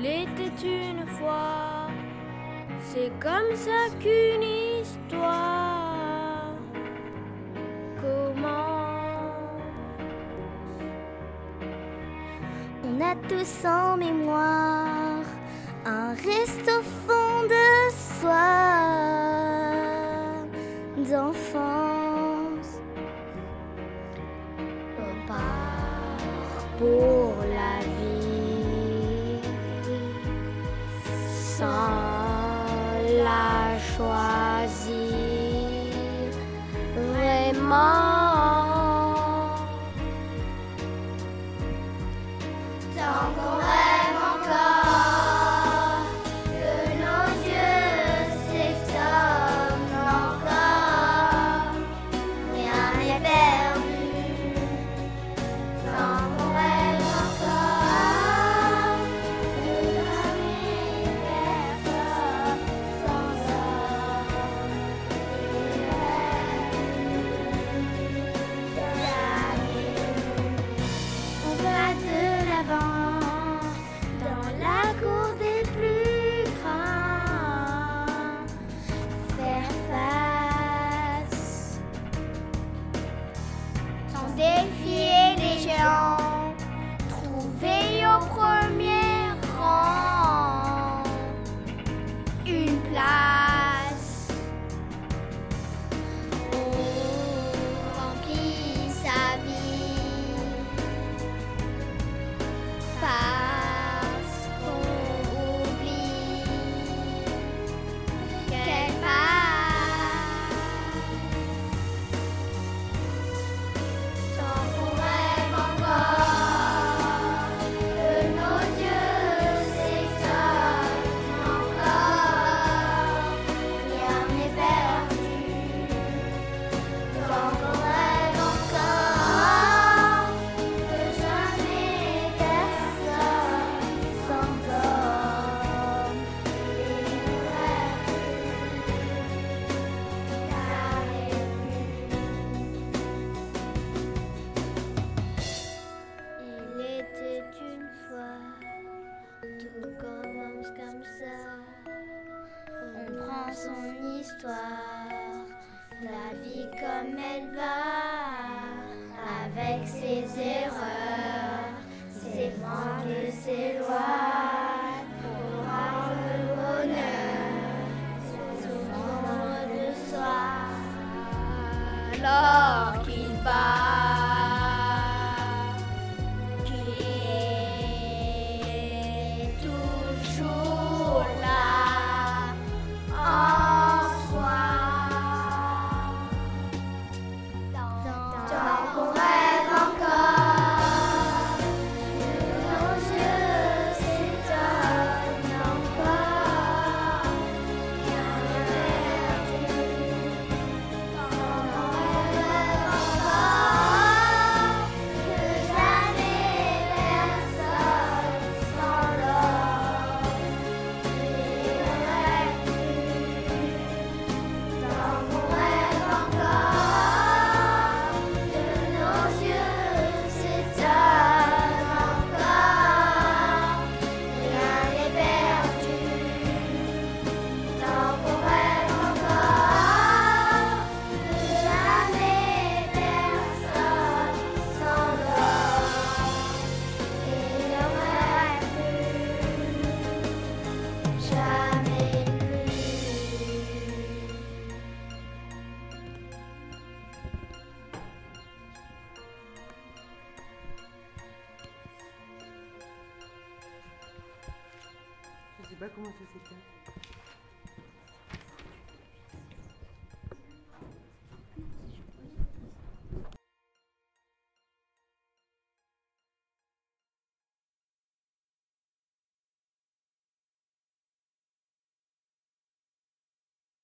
Il était une fois, c'est comme ça qu'une histoire commence. On a tous en mémoire un reste au fond de soi d'enfance. sans la joie. Tout commence comme ça. On prend son histoire, la vie comme elle va, avec ses erreurs, ses manques, ses lois. sais pas comment ça s'éteint.